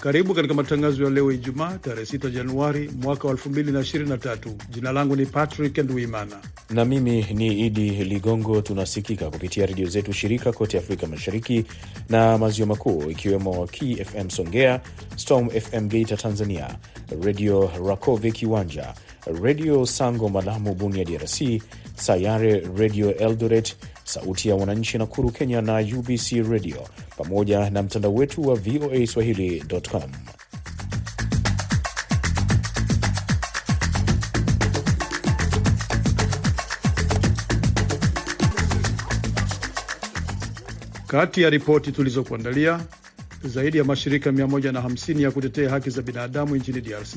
Karibu katika matangazo ya leo Ijumaa, tarehe 6 Januari mwaka wa 2023. Jina langu ni Patrick Ndwimana na mimi ni Idi Ligongo. Tunasikika kupitia redio zetu shirika kote Afrika Mashariki na Maziwa Makuu, ikiwemo KFM Songea, Storm FM Geita Tanzania, Redio Rakove Kiwanja, Redio Sango Malamu Bunia DRC, Sayare Redio Eldoret, Sauti ya Wananchi Nakuru Kenya na UBC Radio, pamoja na mtandao wetu wa VOA Swahili.com. Kati ya ripoti tulizokuandalia, zaidi ya mashirika 150 ya kutetea haki za binadamu nchini DRC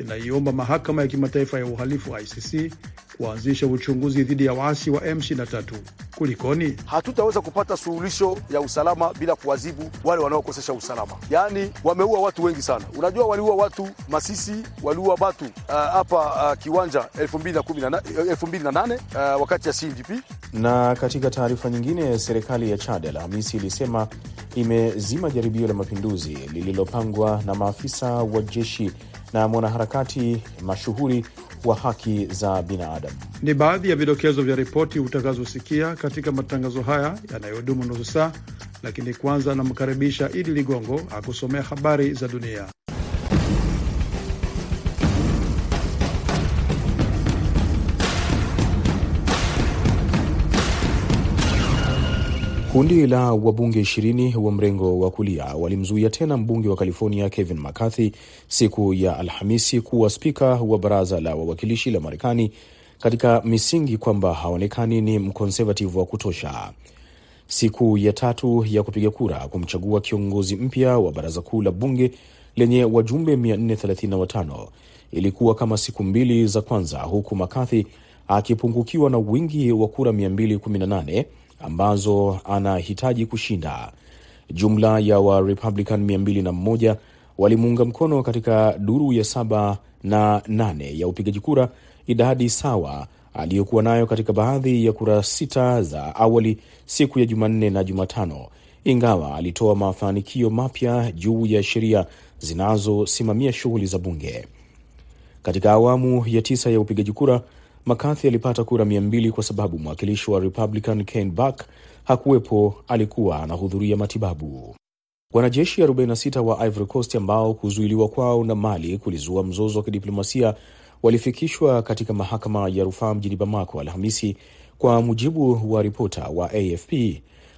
inaiomba mahakama ya kimataifa ya uhalifu ICC kuanzisha uchunguzi dhidi ya waasi wa M23. Kulikoni? Hatutaweza kupata suluhisho ya usalama bila kuwazibu wale wanaokosesha usalama. Yaani wameua watu wengi sana. Unajua waliua watu Masisi, waliua watu hapa uh, uh, kiwanja 2018 uh, wakati ya CNDP. Na katika taarifa nyingine, serikali ya Chad Alhamisi ilisema imezima jaribio la mapinduzi lililopangwa na maafisa wa jeshi na mwanaharakati mashuhuri wa haki za binadamu. Ni baadhi ya vidokezo vya ripoti utakazosikia katika matangazo haya yanayodumu nusu saa, lakini kwanza anamkaribisha Idi Ligongo akusomea habari za dunia. Kundi la wabunge ishirini wa mrengo wa kulia walimzuia tena mbunge wa California Kevin McCarthy siku ya Alhamisi kuwa spika wa baraza la wawakilishi la Marekani katika misingi kwamba haonekani ni mkonservative wa kutosha. Siku ya tatu ya kupiga kura kumchagua kiongozi mpya wa baraza kuu la bunge lenye wajumbe 435 ilikuwa kama siku mbili za kwanza, huku McCarthy akipungukiwa na wingi wa kura 218 ambazo anahitaji kushinda. Jumla ya Warepublican 201 walimuunga mkono katika duru ya saba na nane ya upigaji kura, idadi sawa aliyokuwa nayo katika baadhi ya kura sita za awali siku ya Jumanne na Jumatano, ingawa alitoa mafanikio mapya juu ya sheria zinazosimamia shughuli za bunge. Katika awamu ya tisa ya upigaji kura McCarthy alipata kura mia mbili kwa sababu mwakilishi wa Republican Ken Buck hakuwepo, alikuwa anahudhuria matibabu. Wanajeshi 46 wa Ivory Coast ambao kuzuiliwa kwao na Mali kulizua mzozo wa kidiplomasia walifikishwa katika mahakama ya rufaa mjini Bamako Alhamisi, kwa mujibu wa ripota wa AFP.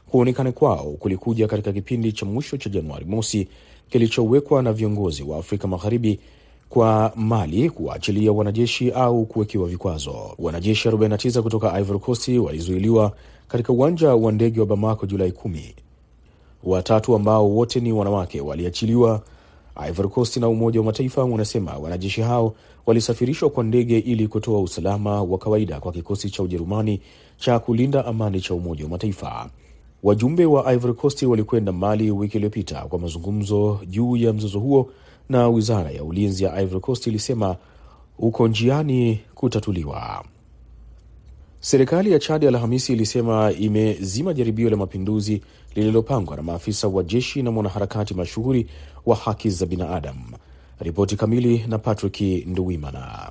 Kuonekana kwao kulikuja katika kipindi cha mwisho cha Januari mosi kilichowekwa na viongozi wa Afrika Magharibi kwa Mali kuwaachilia wanajeshi au kuwekewa vikwazo. Wanajeshi 49 kutoka Ivory Coast walizuiliwa katika uwanja wa ndege wa Bamako Julai kumi. Watatu ambao wote ni wanawake waliachiliwa. Ivory Coast na Umoja wa Mataifa unasema wanajeshi hao walisafirishwa kwa ndege ili kutoa usalama wa kawaida kwa kikosi cha Ujerumani cha kulinda amani cha Umoja wa Mataifa. Wajumbe wa Ivory Coast walikwenda Mali wiki iliyopita kwa mazungumzo juu ya mzozo huo na wizara ya ulinzi ya Ivory Coast ilisema uko njiani kutatuliwa. Serikali ya Chad Alhamisi ilisema imezima jaribio la mapinduzi lililopangwa na maafisa wa jeshi na mwanaharakati mashuhuri wa haki za binadamu. Ripoti kamili na Patrick Nduwimana.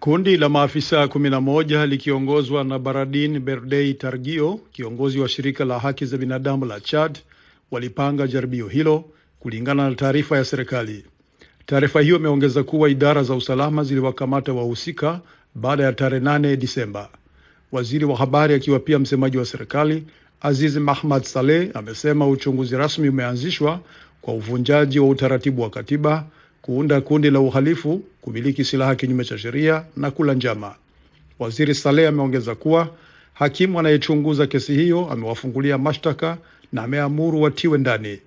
Kundi la maafisa 11 likiongozwa na Baradin Berdei Targio, kiongozi wa shirika la haki za binadamu la Chad, walipanga jaribio hilo kulingana na taarifa ya serikali. Taarifa hiyo imeongeza kuwa idara za usalama ziliwakamata wahusika baada ya tarehe 8 Disemba. Waziri wa habari akiwa pia msemaji wa serikali Aziz Mahmad Saleh amesema uchunguzi rasmi umeanzishwa kwa uvunjaji wa utaratibu wa katiba, kuunda kundi la uhalifu, kumiliki silaha kinyume cha sheria na kula njama. Waziri Saleh ameongeza kuwa hakimu anayechunguza kesi hiyo amewafungulia mashtaka na ameamuru watiwe ndani.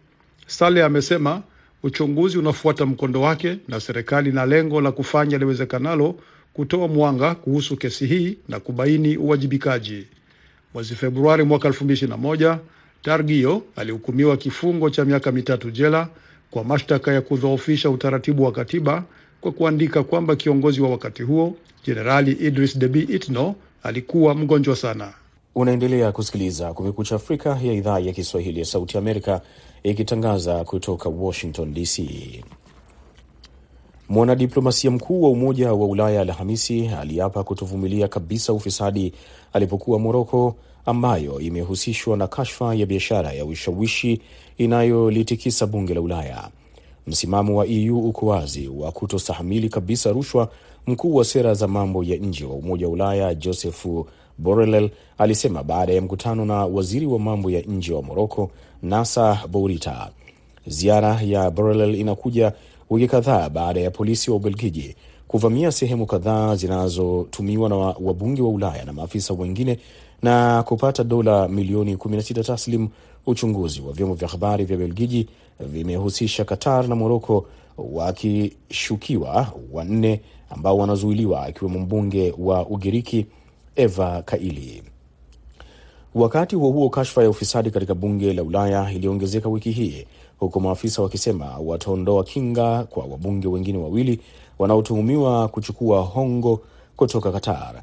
Saleh amesema uchunguzi unafuata mkondo wake na serikali ina lengo la kufanya liwezekanalo kutoa mwanga kuhusu kesi hii na kubaini uwajibikaji. Mwezi Februari mwaka 2021 Targio alihukumiwa kifungo cha miaka mitatu jela kwa mashtaka ya kudhoofisha utaratibu wa katiba kwa kuandika kwamba kiongozi wa wakati huo Jenerali Idris Deby Itno alikuwa mgonjwa sana. Unaendelea kusikiliza Kumekucha Afrika ya idhaa ya Kiswahili ya Sauti Amerika ikitangaza kutoka Washington DC. Mwanadiplomasia mkuu wa Umoja wa Ulaya Alhamisi aliapa kutovumilia kabisa ufisadi alipokuwa Moroko, ambayo imehusishwa na kashfa ya biashara ya ushawishi inayolitikisa bunge la Ulaya. Msimamo wa EU uko wazi wa kutostahamili kabisa rushwa. Mkuu wa sera za mambo ya nje wa Umoja wa Ulaya Joseph Borrell alisema baada ya mkutano na waziri wa mambo ya nje wa Moroko Nasa Bourita. Ziara ya Borrell inakuja wiki kadhaa baada ya polisi wa Ubelgiji kuvamia sehemu kadhaa zinazotumiwa na wabunge wa Ulaya na maafisa wengine na kupata dola milioni 16 taslim. Uchunguzi wa vyombo vya habari vya Belgiji vimehusisha Qatar na Moroko, wakishukiwa wanne ambao wanazuiliwa, akiwemo mbunge wa Ugiriki Eva Kaili. Wakati huo huo, kashfa ya ufisadi katika bunge la Ulaya iliongezeka wiki hii huku maafisa wakisema wataondoa kinga kwa wabunge wengine wawili wanaotuhumiwa kuchukua hongo kutoka Qatar.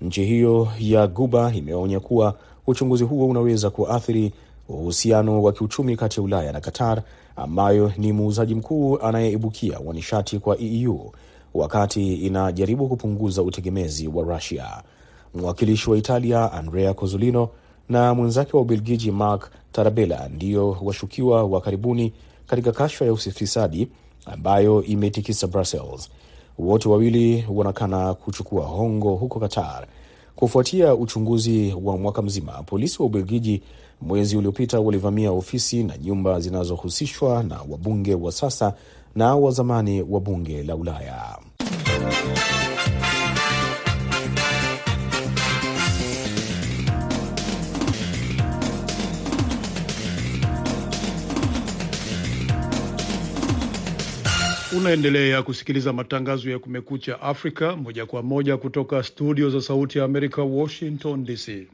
Nchi hiyo ya Guba imeonya kuwa uchunguzi huo unaweza kuathiri uhusiano wa kiuchumi kati ya Ulaya na Qatar, ambayo ni muuzaji mkuu anayeibukia wa nishati kwa EU, wakati inajaribu kupunguza utegemezi wa Rusia. Mwakilishi wa Italia Andrea Cozzolino na mwenzake wa Ubelgiji Mark Tarabella ndiyo washukiwa wa karibuni katika kashfa ya ufisadi ambayo imetikisa Brussels. Wote wawili wanakana kuchukua hongo huko Qatar. Kufuatia uchunguzi wa mwaka mzima, polisi wa Ubelgiji mwezi uliopita walivamia ofisi na nyumba zinazohusishwa na wabunge wa sasa na wa zamani wa bunge la Ulaya. Unaendelea kusikiliza matangazo ya Kumekucha Afrika moja kwa moja kutoka studio za Sauti ya Amerika, Washington DC.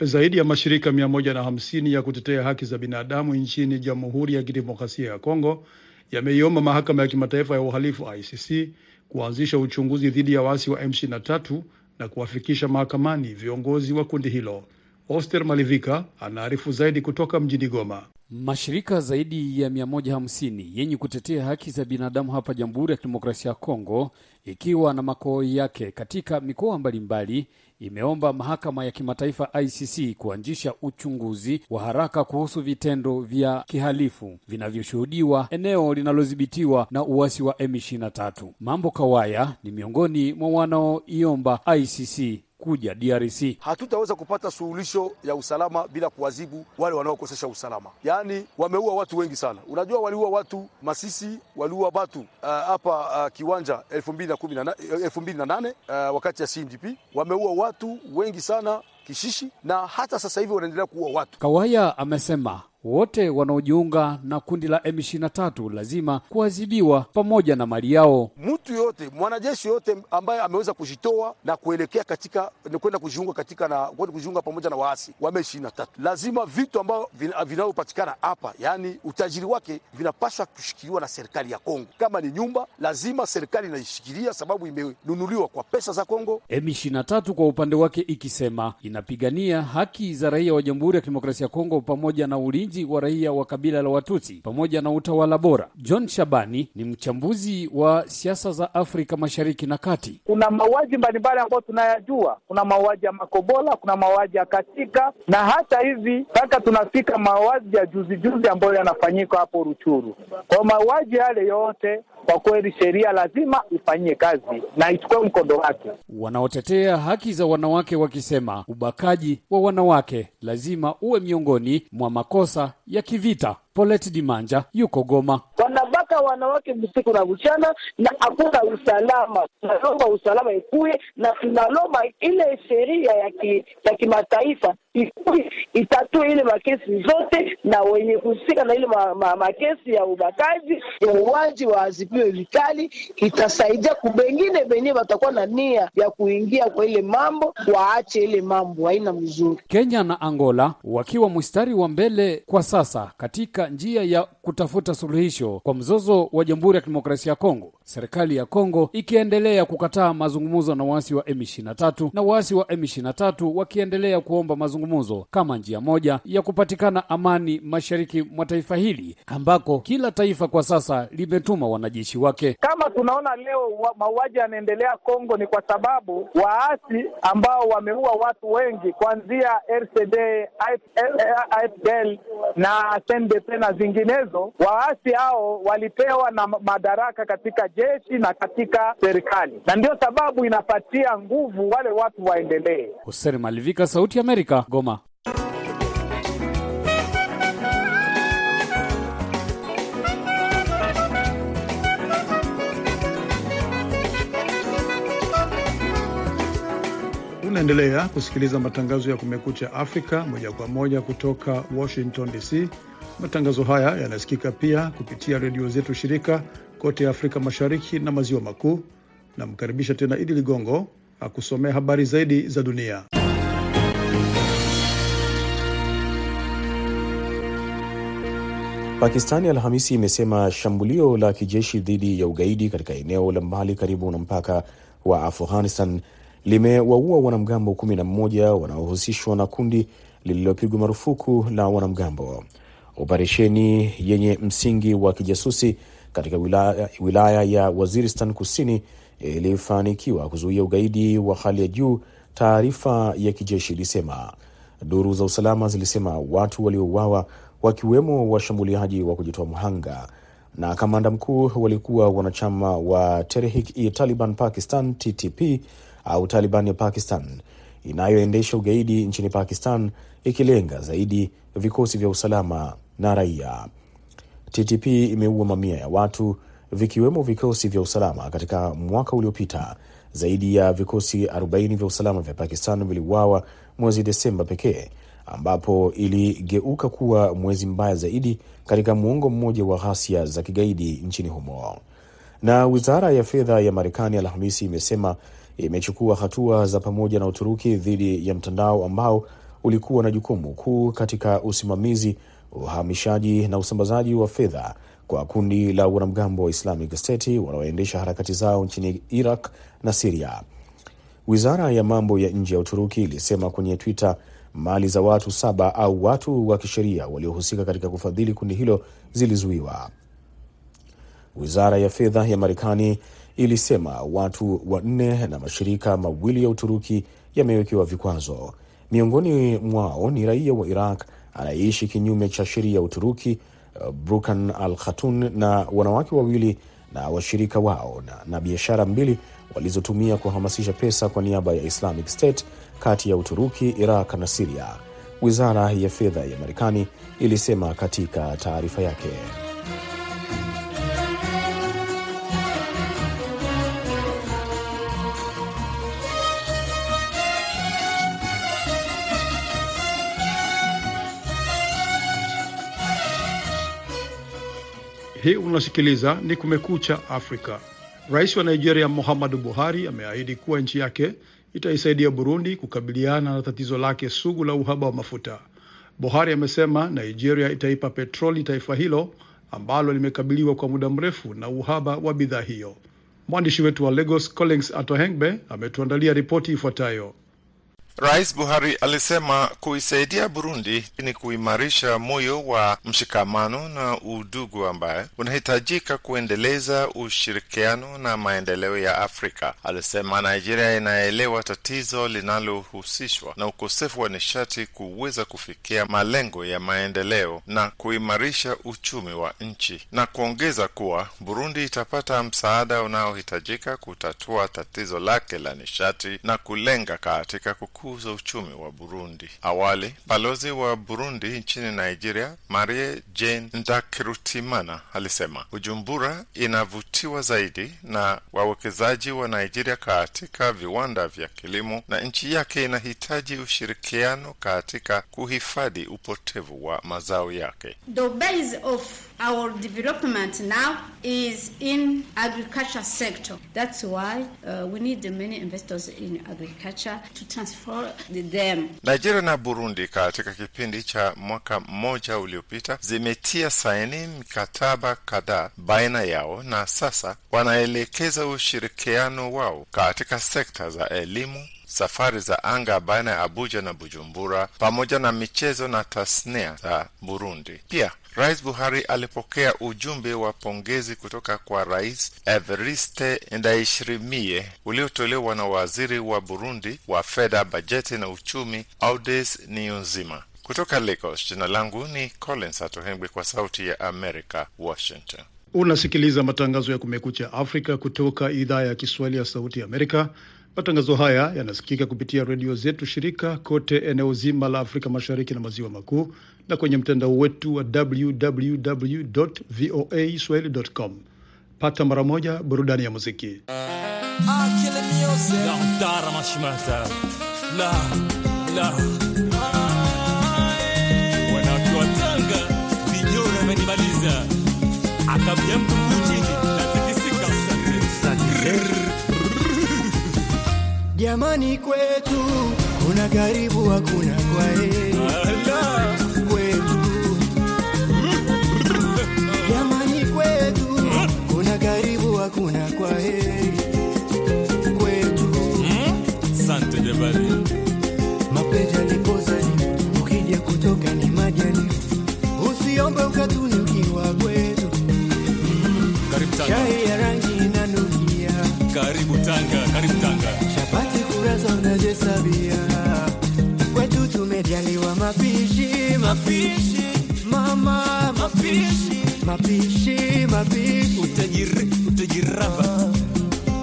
Zaidi ya mashirika 150 ya kutetea haki za binadamu nchini Jamhuri ya Kidemokrasia ya Kongo yameiomba mahakama ya kimataifa ya uhalifu ICC kuanzisha uchunguzi dhidi ya waasi wa M23 na kuwafikisha mahakamani viongozi wa kundi hilo. Oster Malivika anaarifu zaidi kutoka mjini Goma. Mashirika zaidi ya 150 yenye kutetea haki za binadamu hapa Jamhuri ya Kidemokrasia ya Kongo, ikiwa na makao yake katika mikoa mbalimbali, imeomba mahakama ya kimataifa ICC kuanzisha uchunguzi wa haraka kuhusu vitendo vya kihalifu vinavyoshuhudiwa eneo linalodhibitiwa na uasi wa M23. Mambo Kawaya ni miongoni mwa wanaoiomba ICC kuja DRC. Hatutaweza kupata suluhisho ya usalama bila kuwazibu wale wanaokosesha usalama. Yaani wameua watu wengi sana. Unajua waliua watu Masisi, waliua watu hapa uh, uh, kiwanja 2018 uh, wakati ya CNDP wameua watu wengi sana Kishishi, na hata sasa hivi wanaendelea kuua watu. Kawaya amesema wote wanaojiunga na kundi la M23 lazima kuadhibiwa pamoja na mali yao. Mtu yote mwanajeshi yote ambaye ameweza kujitoa na kuelekea katika kwenda kujiunga katika na kwenda kujiunga pamoja na waasi wa M23, lazima vitu ambavyo vinavyopatikana hapa, yani utajiri wake, vinapaswa kushikiliwa na serikali ya Kongo. Kama ni nyumba, lazima serikali inaishikilia, sababu imenunuliwa kwa pesa za Kongo. M23 kwa upande wake ikisema inapigania haki za raia wa Jamhuri ya Kidemokrasia ya Kongo pamoja na ulinzi wa raia wa kabila la Watutsi pamoja na utawala bora. John Shabani ni mchambuzi wa siasa za Afrika Mashariki na Kati. Kuna mauaji mbalimbali ambayo tunayajua, kuna mauaji ya Makobola, kuna mauaji ya Katika na hata hivi mpaka tunafika mauaji ya juzi juzi ambayo yanafanyika hapo Ruchuru. Kwa mauaji yale yote kwa kweli sheria lazima ifanyie kazi na ichukue mkondo wake. Wanaotetea haki za wanawake wakisema ubakaji wa wanawake lazima uwe miongoni mwa makosa ya kivita. Polet Dimanja yuko Goma. Wanabaka wanawake usiku na mchana na hakuna usalama. Tunalomba usalama ikuye na tunalomba ile sheria ya ki, ya itatue ile makesi zote, na wenye kuhusika na ile ma, ma, makesi ya ubakaji ya uwaji waadhibiwe vikali. Itasaidia kubengine benye watakuwa na nia ya kuingia kwa ile mambo, waache ile mambo, haina mzuri. Kenya na Angola wakiwa mstari wa mbele kwa sasa katika njia ya kutafuta suluhisho kwa mzozo wa Jamhuri ya Kidemokrasia ya Kongo, serikali ya Kongo ikiendelea kukataa mazungumzo na waasi wa M23 na waasi wa M23 wakiendelea kuomba mazungumzo kama njia moja ya kupatikana amani mashariki mwa taifa hili ambako kila taifa kwa sasa limetuma wanajeshi wake. Kama tunaona leo mauaji yanaendelea Kongo, ni kwa sababu waasi ambao wameua watu wengi kuanzia RCD, AFDL na SNDP na zinginezo, waasi hao walipewa na madaraka katika jeshi na katika serikali, na ndio sababu inapatia nguvu wale watu waendelee. Hussein Malivika, Sauti ya Amerika, Goma. Unaendelea kusikiliza matangazo ya Kumekucha Afrika moja kwa moja kutoka Washington DC. Matangazo haya yanasikika pia kupitia redio zetu shirika kote Afrika Mashariki na Maziwa Makuu. Namkaribisha tena Idi Ligongo akusomea habari zaidi za dunia. Pakistani Alhamisi imesema shambulio la kijeshi dhidi ya ugaidi katika eneo la mbali karibu na mpaka wa Afghanistan limewaua wanamgambo 11 wanaohusishwa na kundi lililopigwa marufuku la wanamgambo. Operesheni yenye msingi wa kijasusi katika wilaya, wilaya ya Waziristan kusini ilifanikiwa kuzuia ugaidi wa hali ya juu, taarifa ya kijeshi ilisema. Duru za usalama zilisema watu waliouawa wakiwemo washambuliaji wa kujitoa mhanga na kamanda mkuu walikuwa wanachama wa Tehrik-i-Taliban Pakistan TTP au Taliban ya Pakistan inayoendesha ugaidi nchini Pakistan, ikilenga zaidi vikosi vya usalama na raia. TTP imeua mamia ya watu vikiwemo vikosi vya usalama katika mwaka uliopita. Zaidi ya vikosi 40 vya usalama vya Pakistan viliuawa mwezi Desemba pekee, ambapo iligeuka kuwa mwezi mbaya zaidi katika muongo mmoja wa ghasia za kigaidi nchini humo. Na wizara ya fedha ya Marekani Alhamisi imesema imechukua hatua za pamoja na Uturuki dhidi ya mtandao ambao ulikuwa na jukumu kuu katika usimamizi, uhamishaji na usambazaji wa fedha kwa kundi la wanamgambo wa Islamic State wanaoendesha harakati zao nchini Iraq na Siria. Wizara ya mambo ya nje ya Uturuki ilisema kwenye Twitter mali za watu saba au watu wa kisheria waliohusika katika kufadhili kundi hilo zilizuiwa. Wizara ya fedha ya Marekani ilisema watu wanne na mashirika mawili ya Uturuki yamewekewa vikwazo. Miongoni mwao ni raia wa Iraq anayeishi kinyume cha sheria ya Uturuki, Brukan Al Khatun, na wanawake wawili na washirika wao na, na biashara mbili walizotumia kuhamasisha pesa kwa niaba ya Islamic State kati ya Uturuki, Iraq na Siria, wizara ya fedha ya Marekani ilisema katika taarifa yake. Hii unasikiliza ni Kumekucha Afrika. Rais wa Nigeria Muhammadu Buhari ameahidi kuwa nchi yake itaisaidia Burundi kukabiliana na tatizo lake sugu la uhaba wa mafuta. Buhari amesema Nigeria itaipa petroli taifa hilo ambalo limekabiliwa kwa muda mrefu na uhaba wa bidhaa hiyo. Mwandishi wetu wa Lagos Collins Atohengbe ametuandalia ripoti ifuatayo. Rais Buhari alisema kuisaidia Burundi ni kuimarisha moyo wa mshikamano na udugu ambaye unahitajika kuendeleza ushirikiano na maendeleo ya Afrika. Alisema Nigeria inaelewa tatizo linalohusishwa na ukosefu wa nishati kuweza kufikia malengo ya maendeleo na kuimarisha uchumi wa nchi, na kuongeza kuwa Burundi itapata msaada unaohitajika kutatua tatizo lake la nishati na kulenga katika kuku za uchumi wa Burundi. Awali, balozi wa Burundi nchini Nigeria, Marie Jane Ndakirutimana, alisema Bujumbura inavutiwa zaidi na wawekezaji wa Nigeria katika viwanda vya kilimo na nchi yake inahitaji ushirikiano katika kuhifadhi upotevu wa mazao yake. The base of our development now is in agriculture sector. That's why uh, we need many investors in agriculture to transfer them. Nigeria na Burundi katika kipindi cha mwaka mmoja uliopita zimetia saini mikataba kadhaa baina yao na sasa wanaelekeza ushirikiano wao katika sekta za elimu, safari za anga baina ya Abuja na Bujumbura, pamoja na michezo na tasnia za Burundi. Pia Rais Buhari alipokea ujumbe wa pongezi kutoka kwa Rais Evariste Ndayishimiye uliotolewa na waziri wa Burundi wa fedha, bajeti na uchumi Audes Niyonzima. Kutoka Lagos, jina langu ni Collins Atohengwi kwa Sauti ya Amerika, Washington. Unasikiliza matangazo ya Kumekucha Afrika kutoka idhaa ya Kiswahili ya Sauti ya Amerika. Matangazo haya yanasikika kupitia redio zetu shirika kote eneo zima la Afrika Mashariki na Maziwa Makuu na kwenye mtandao wetu wa www voa swahili.com. Pata mara moja burudani ya muziki. Jamani, kwetu kuna karibu, hakuna kwaheri kwetu. Jamani, kwetu kuna karibu, hakuna kwaheri kwetu. Sante Jabali, Mapenzi alipozani, ukija kutoka ni majani, mapishi, mama, mapishi, mapishi, mapishi. Utajiri, utajiramba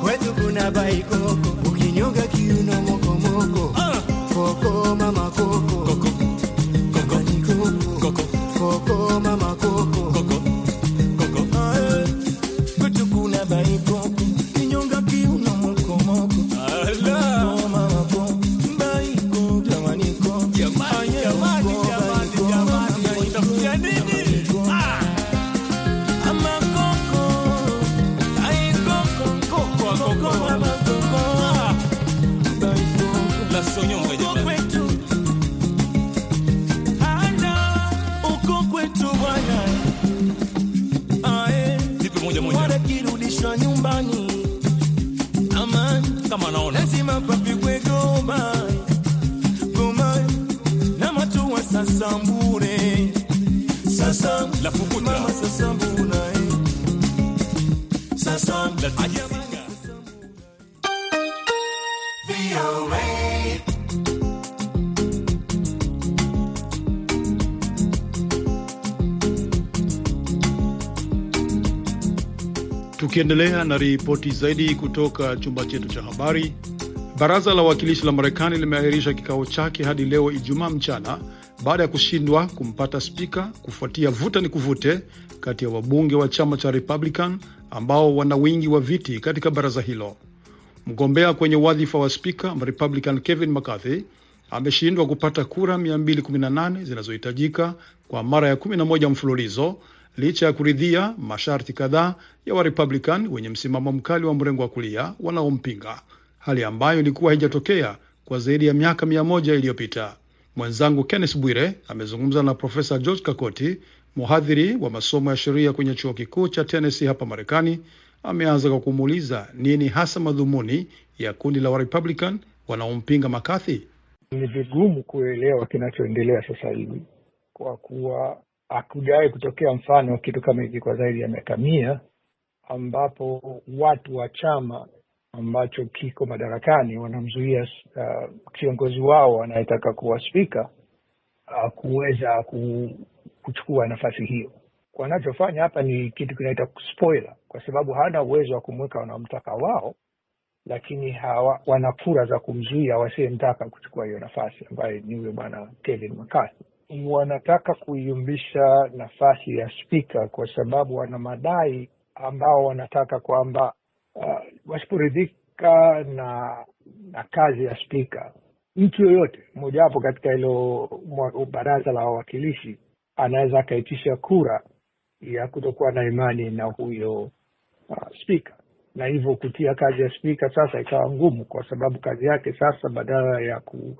Kwetu kuna baikoko, ukinyonga kiuno matua sasa la fukuta. mama sasa eh. sasa la tikisika Tukiendelea na ripoti zaidi kutoka chumba chetu cha habari, baraza la wawakilishi la Marekani limeahirisha kikao chake hadi leo Ijumaa mchana baada ya kushindwa kumpata spika kufuatia vuta ni kuvute kati ya wabunge wa chama cha Republican ambao wana wingi wa viti katika baraza hilo. Mgombea kwenye wadhifa wa spika Republican Kevin McCarthy ameshindwa kupata kura 218 zinazohitajika kwa mara ya 11 mfululizo licha ya kuridhia masharti kadhaa ya Warepublican wenye msimamo mkali wa mrengo wa kulia wanaompinga, hali ambayo ilikuwa haijatokea kwa zaidi ya miaka mia moja iliyopita. Mwenzangu Kenneth Bwire amezungumza na Profesa George Kakoti, mhadhiri wa masomo ya sheria kwenye chuo kikuu cha Tennessee hapa Marekani. Ameanza kwa kumuuliza nini hasa madhumuni ya kundi la Warepublican wanaompinga McCarthy. Ni vigumu kuelewa kinachoendelea sasa hivi kwa kuwa hakujawahi kutokea mfano wa kitu kama hiki kwa zaidi ya miaka mia, ambapo watu wa chama ambacho kiko madarakani wanamzuia uh, kiongozi wao anayetaka kuwa spika uh, kuweza ku, kuchukua nafasi hiyo. Wanachofanya hapa ni kitu kinaita spoiler, kwa sababu hana uwezo wa kumweka wanaomtaka wao lakini hawa wana kura za kumzuia wasiyemtaka kuchukua hiyo nafasi ambaye ni huyo bwana Kevin McCarthy. Wanataka kuiumbisha nafasi ya spika kwa sababu wana madai ambao wanataka kwamba uh, wasiporidhika na na kazi ya spika, mtu yoyote mmojawapo katika hilo baraza la wawakilishi anaweza akaitisha kura ya kutokuwa na imani na huyo uh, spika na hivyo kutia kazi ya spika sasa ikawa ngumu, kwa sababu kazi yake sasa badala ya ku,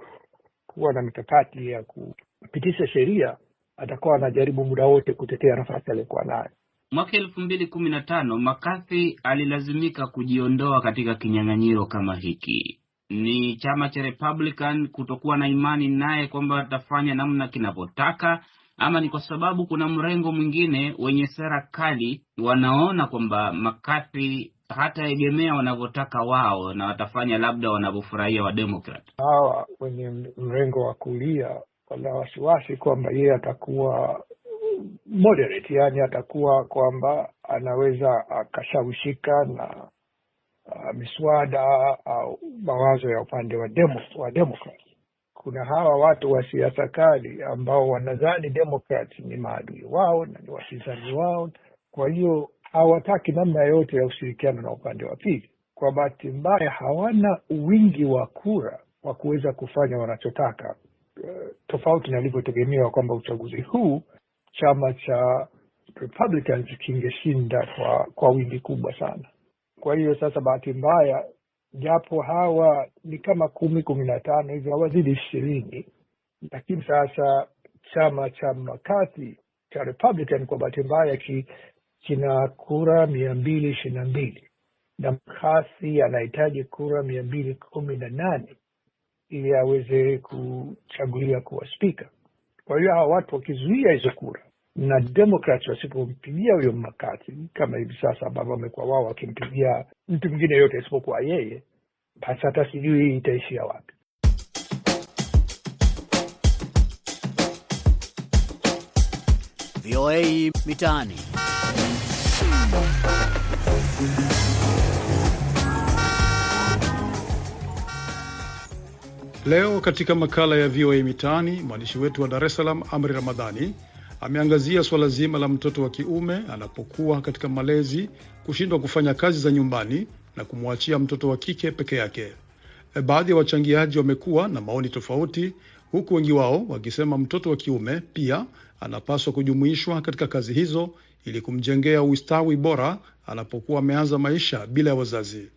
kuwa na mikakati ya kupitisha sheria atakuwa anajaribu muda wote kutetea nafasi aliyokuwa nayo. Mwaka elfu mbili kumi na tano McCarthy alilazimika kujiondoa katika kinyang'anyiro kama hiki. Ni chama cha Republican kutokuwa na imani naye kwamba atafanya namna kinavyotaka, ama ni kwa sababu kuna mrengo mwingine wenye sera kali wanaona kwamba McCarthy hataegemea wanavyotaka wao na watafanya labda wanavyofurahia Wademokrat. Hawa wenye mrengo wa kulia wana wasiwasi kwamba yeye atakuwa moderate, yani atakuwa kwamba anaweza akashawishika na uh, miswada au mawazo ya upande wa demo, wa Democrat. Kuna hawa watu wa siasa kali ambao wanadhani Democrat ni maadui wao na ni wapinzani wao, kwa hiyo hawataki namna yoyote ya ushirikiano na upande wa pili. Kwa bahati mbaya, hawana wingi wa kura wa kuweza kufanya wanachotaka, uh, tofauti na ilivyotegemewa kwamba uchaguzi huu chama cha Republicans kingeshinda kwa, kwa wingi kubwa sana. Kwa hiyo sasa, bahati mbaya, japo hawa ni kama kumi kumi na tano hivi, hawazidi ishirini, lakini sasa chama cha makati cha Republican kwa bahati mbaya ki, kina kura mia mbili ishirini na mbili na mkasi anahitaji kura mia mbili kumi na nane ili aweze kuchaguliwa kuwa spika. Kwa hiyo hawa watu wakizuia hizo kura na Demokrat wasipompigia huyo McCarthy kama hivi sasa ambavyo wamekuwa wao wakimpigia mtu mwingine yote isipokuwa yeye, basi hata sijui hii itaishia wapi. VOA Mitaani. Leo katika makala ya VOA Mitaani, mwandishi wetu wa Dar es Salaam Amri Ramadhani ameangazia suala zima la mtoto wa kiume anapokuwa katika malezi kushindwa kufanya kazi za nyumbani na kumwachia mtoto wa kike peke yake. E, baadhi ya wachangiaji wamekuwa na maoni tofauti, huku wengi wao wakisema mtoto wa kiume pia anapaswa kujumuishwa katika kazi hizo ili kumjengea ustawi bora anapokuwa ameanza maisha bila ya wazazi.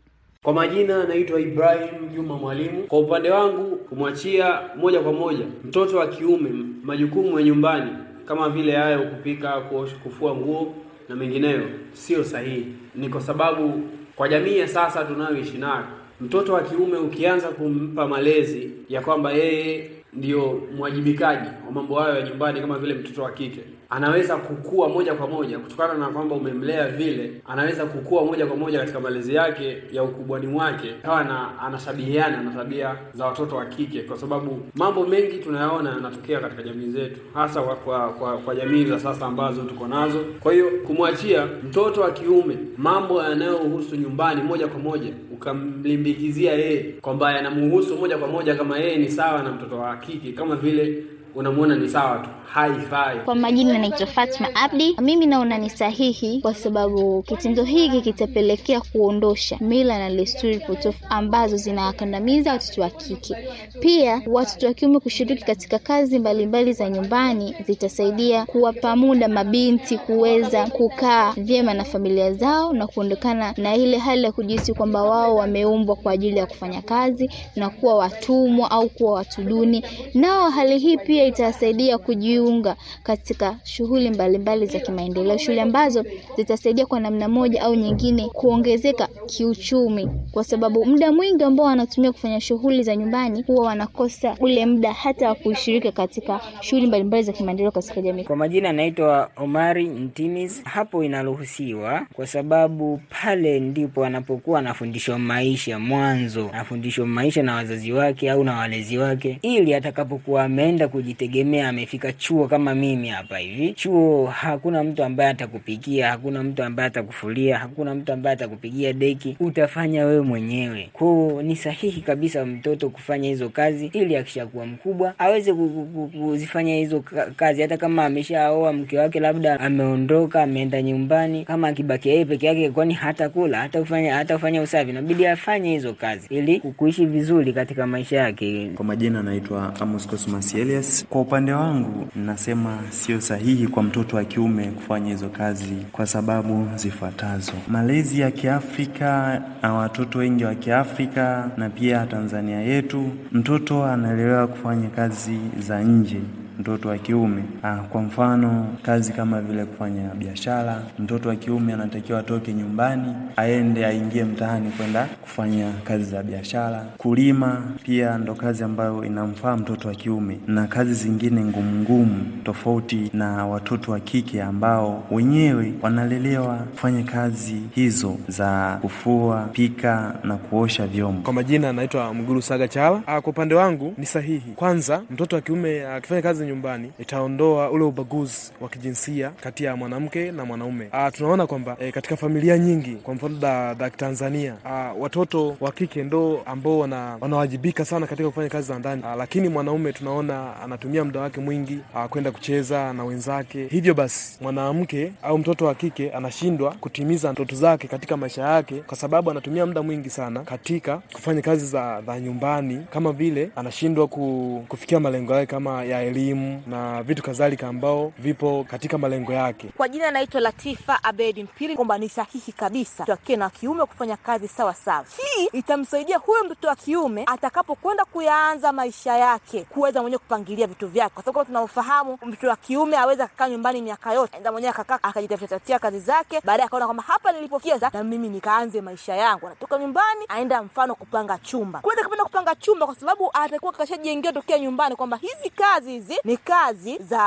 Kwa majina naitwa Ibrahim Juma Mwalimu. Kwa upande wangu, kumwachia moja kwa moja mtoto wa kiume majukumu ya nyumbani kama vile hayo kupika, kuosha, kufua nguo na mengineyo sio sahihi. Ni kwa sababu kwa jamii ya sasa tunayoishi nayo, mtoto wa kiume ukianza kumpa malezi ya kwamba yeye ndiyo mwajibikaji wa mambo hayo ya nyumbani kama vile mtoto wa kike anaweza kukua moja kwa moja kutokana na kwamba umemlea vile, anaweza kukua moja kwa moja katika malezi yake ya ukubwani mwake, kawa na anashabihiana na tabia za watoto wa kike, kwa sababu mambo mengi tunayaona yanatokea katika jamii zetu, hasa kwa, kwa, kwa, kwa jamii za sasa ambazo tuko nazo. Kwa hiyo kumwachia mtoto wa kiume mambo yanayohusu nyumbani moja kwa moja, ukamlimbikizia yeye kwamba yanamuhusu moja kwa moja, kama yeye ni sawa na mtoto wa kike, kama vile unamwona ni sawa tu, haifai. Kwa majina naitwa Fatma Abdi. Mimi naona ni sahihi kwa sababu kitendo hiki kitapelekea kuondosha mila na desturi potofu ambazo zinawakandamiza watoto wa kike. Pia watoto wa kiume kushiriki katika kazi mbalimbali mbali za nyumbani zitasaidia kuwapa muda mabinti kuweza kukaa vyema na familia zao na kuondokana na ile hali ya kujihisi kwamba wao wameumbwa kwa ajili ya kufanya kazi na kuwa watumwa au kuwa watu duni. Nao hali hii pia itawasaidia kujiunga katika shughuli mbalimbali za kimaendeleo, shughuli ambazo zitasaidia kwa namna moja au nyingine kuongezeka kiuchumi, kwa sababu muda mwingi ambao wanatumia kufanya shughuli za nyumbani huwa wanakosa ule muda hata wa kushiriki katika shughuli mbalimbali za kimaendeleo katika jamii. Kwa majina anaitwa Omari Mtimis. Hapo inaruhusiwa kwa sababu pale ndipo anapokuwa anafundishwa maisha mwanzo, anafundishwa maisha na wazazi wake au na walezi wake, ili atakapokuwa ameenda kuji kujitegemea, amefika chuo kama mimi hapa hivi. Chuo hakuna mtu ambaye atakupikia, hakuna mtu ambaye atakufulia, hakuna mtu ambaye atakupigia deki, utafanya wewe mwenyewe. Kwao ni sahihi kabisa mtoto kufanya hizo kazi ili akishakuwa mkubwa aweze ku- ku- ku- kuzifanya hizo kazi, hata kama ameshaoa mke wake, labda ameondoka, ameenda nyumbani, kama akibakia yeye peke yake, kwani hata kula hata kufanya hata kufanya usafi, inabidi afanye hizo kazi ili kuishi vizuri katika maisha yake. Kwa majina anaitwa Amos Cosmas Elias. Kwa upande wangu nasema sio sahihi kwa mtoto wa kiume kufanya hizo kazi kwa sababu zifuatazo: malezi ya Kiafrika na watoto wengi wa Kiafrika na pia Tanzania yetu, mtoto analelewa kufanya kazi za nje mtoto wa kiume ah, kwa mfano kazi kama vile kufanya biashara. Mtoto wa kiume anatakiwa atoke nyumbani aende aingie mtaani kwenda kufanya kazi za biashara. Kulima pia ndo kazi ambayo inamfaa mtoto wa kiume, na kazi zingine ngumu ngumu, tofauti na watoto wa kike ambao wenyewe wanalelewa kufanya kazi hizo za kufua, pika na kuosha vyombo. Kwa majina anaitwa Mguru Saga Chala. Ah, kwa upande wangu ni sahihi. Kwanza, mtoto wa kiume akifanya kazi nyumbani itaondoa ule ubaguzi wa kijinsia kati ya mwanamke na mwanaume. Ah, tunaona kwamba e, katika familia nyingi, kwa mfano da Tanzania, ah, watoto wa kike ndo ambao wana, wanawajibika sana katika kufanya kazi za ndani, ah, lakini mwanaume tunaona anatumia muda wake mwingi ah, kwenda kucheza na wenzake. Hivyo basi mwanamke au mtoto wa kike anashindwa kutimiza ndoto zake katika maisha yake kwa sababu anatumia muda mwingi sana katika kufanya kazi za, za nyumbani, kama vile anashindwa ku, kufikia malengo yake kama ya elimu na vitu kadhalika ambao vipo katika malengo yake. Kwa jina naitwa Latifa Abedi Mpili, kwamba ni sahihi kabisa wa kike na kiume kufanya kazi sawa sawa. Hii itamsaidia huyo mtoto wa kiume atakapokwenda kuyaanza maisha yake kuweza mwenyewe kupangilia vitu vyake, kwa sababu tunaofahamu mtoto wa kiume aweza akakaa nyumbani miaka yote, aenda mwenyewe akakaa akajitafutatia kazi zake, baadaye akaona kwamba hapa nilipofikia na mimi nikaanze maisha yangu. Anatoka nyumbani aenda mfano kupanga chumba, kuweza kupenda kupanga chumba, kwa sababu atakuwa kashajiengea tokea nyumbani kwamba hizi kazi hizi ni kazi za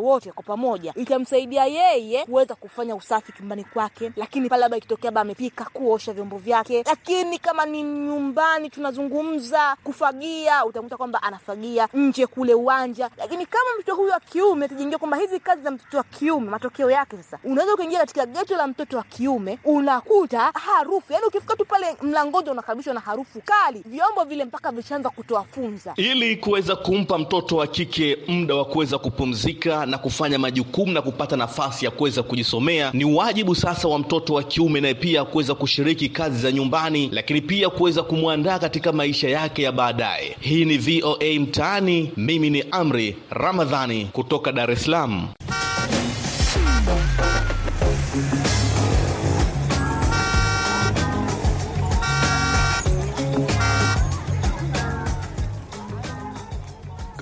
wote kwa pamoja, itamsaidia yeye kuweza kufanya usafi chumbani kwake, lakini pale labda ikitokea labda amepika, kuosha vyombo vyake. Lakini kama ni nyumbani tunazungumza kufagia, utakuta kwamba anafagia nje kule uwanja. Lakini kama mtoto huyu wa kiume atajiingia kwamba hizi kazi za mtoto wa kiume, matokeo yake sasa unaweza ukaingia katika geto la mtoto wa kiume unakuta harufu, yani ukifika tu pale mlangoni unakaribishwa na harufu kali, vyombo vile mpaka vishaanza kutoa funza. ili kuweza kumpa mtoto wa kike muda wa kuweza kupumzika na kufanya majukumu na kupata nafasi ya kuweza kujisomea, ni wajibu sasa wa mtoto wa kiume naye pia kuweza kushiriki kazi za nyumbani, lakini pia kuweza kumwandaa katika maisha yake ya baadaye. Hii ni VOA Mtaani, mimi ni Amri Ramadhani kutoka Dar es Salaam.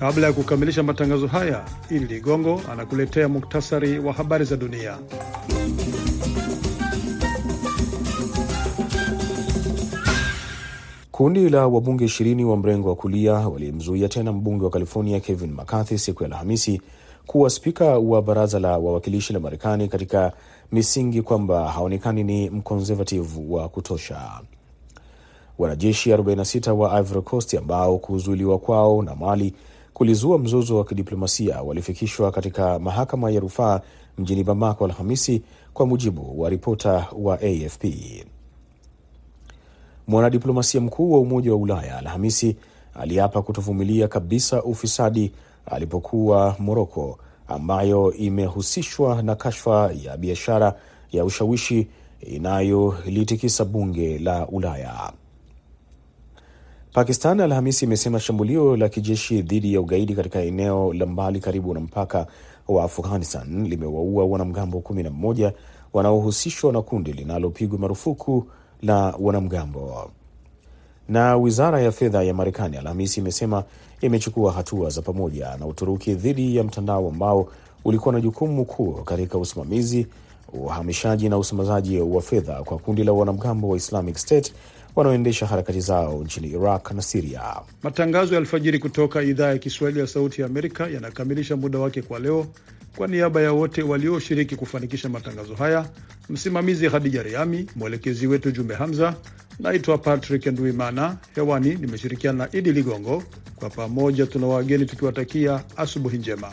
Kabla ya kukamilisha matangazo haya, Ili Ligongo anakuletea muktasari wa habari za dunia. Kundi la wabunge ishirini wa mrengo wa kulia walimzuia tena mbunge wa California Kevin McCarthy siku ya Alhamisi kuwa spika wa baraza la wawakilishi la Marekani katika misingi kwamba haonekani ni mkonservative wa kutosha. Wanajeshi 46 wa Ivory Coast ambao kuzuiliwa kwao na Mali kulizua mzozo wa kidiplomasia walifikishwa katika mahakama ya rufaa mjini Bamako Alhamisi, kwa mujibu wa ripota wa AFP. Mwanadiplomasia mkuu wa Umoja wa Ulaya Alhamisi aliapa kutovumilia kabisa ufisadi alipokuwa Moroko, ambayo imehusishwa na kashfa ya biashara ya ushawishi inayolitikisa bunge la Ulaya. Pakistan Alhamisi imesema shambulio la kijeshi dhidi ya ugaidi katika eneo la mbali karibu na mpaka wa Afghanistan limewaua wanamgambo kumi na mmoja wanaohusishwa na kundi linalopigwa marufuku la wanamgambo. Na wizara ya fedha ya Marekani Alhamisi imesema imechukua hatua za pamoja na Uturuki dhidi ya mtandao ambao ulikuwa na jukumu kuu katika usimamizi, uhamishaji na usambazaji wa fedha kwa kundi la wanamgambo wa Islamic State wanaoendesha harakati zao nchini Iraq na Siria. Matangazo ya alfajiri kutoka idhaa ya Kiswahili ya Sauti ya Amerika yanakamilisha muda wake kwa leo. Kwa niaba ya wote walioshiriki kufanikisha matangazo haya, msimamizi Hadija Riami, mwelekezi wetu Jumbe Hamza, naitwa Patrick Nduimana, Hewani nimeshirikiana na Idi Ligongo. Kwa pamoja tuna wageni tukiwatakia asubuhi njema.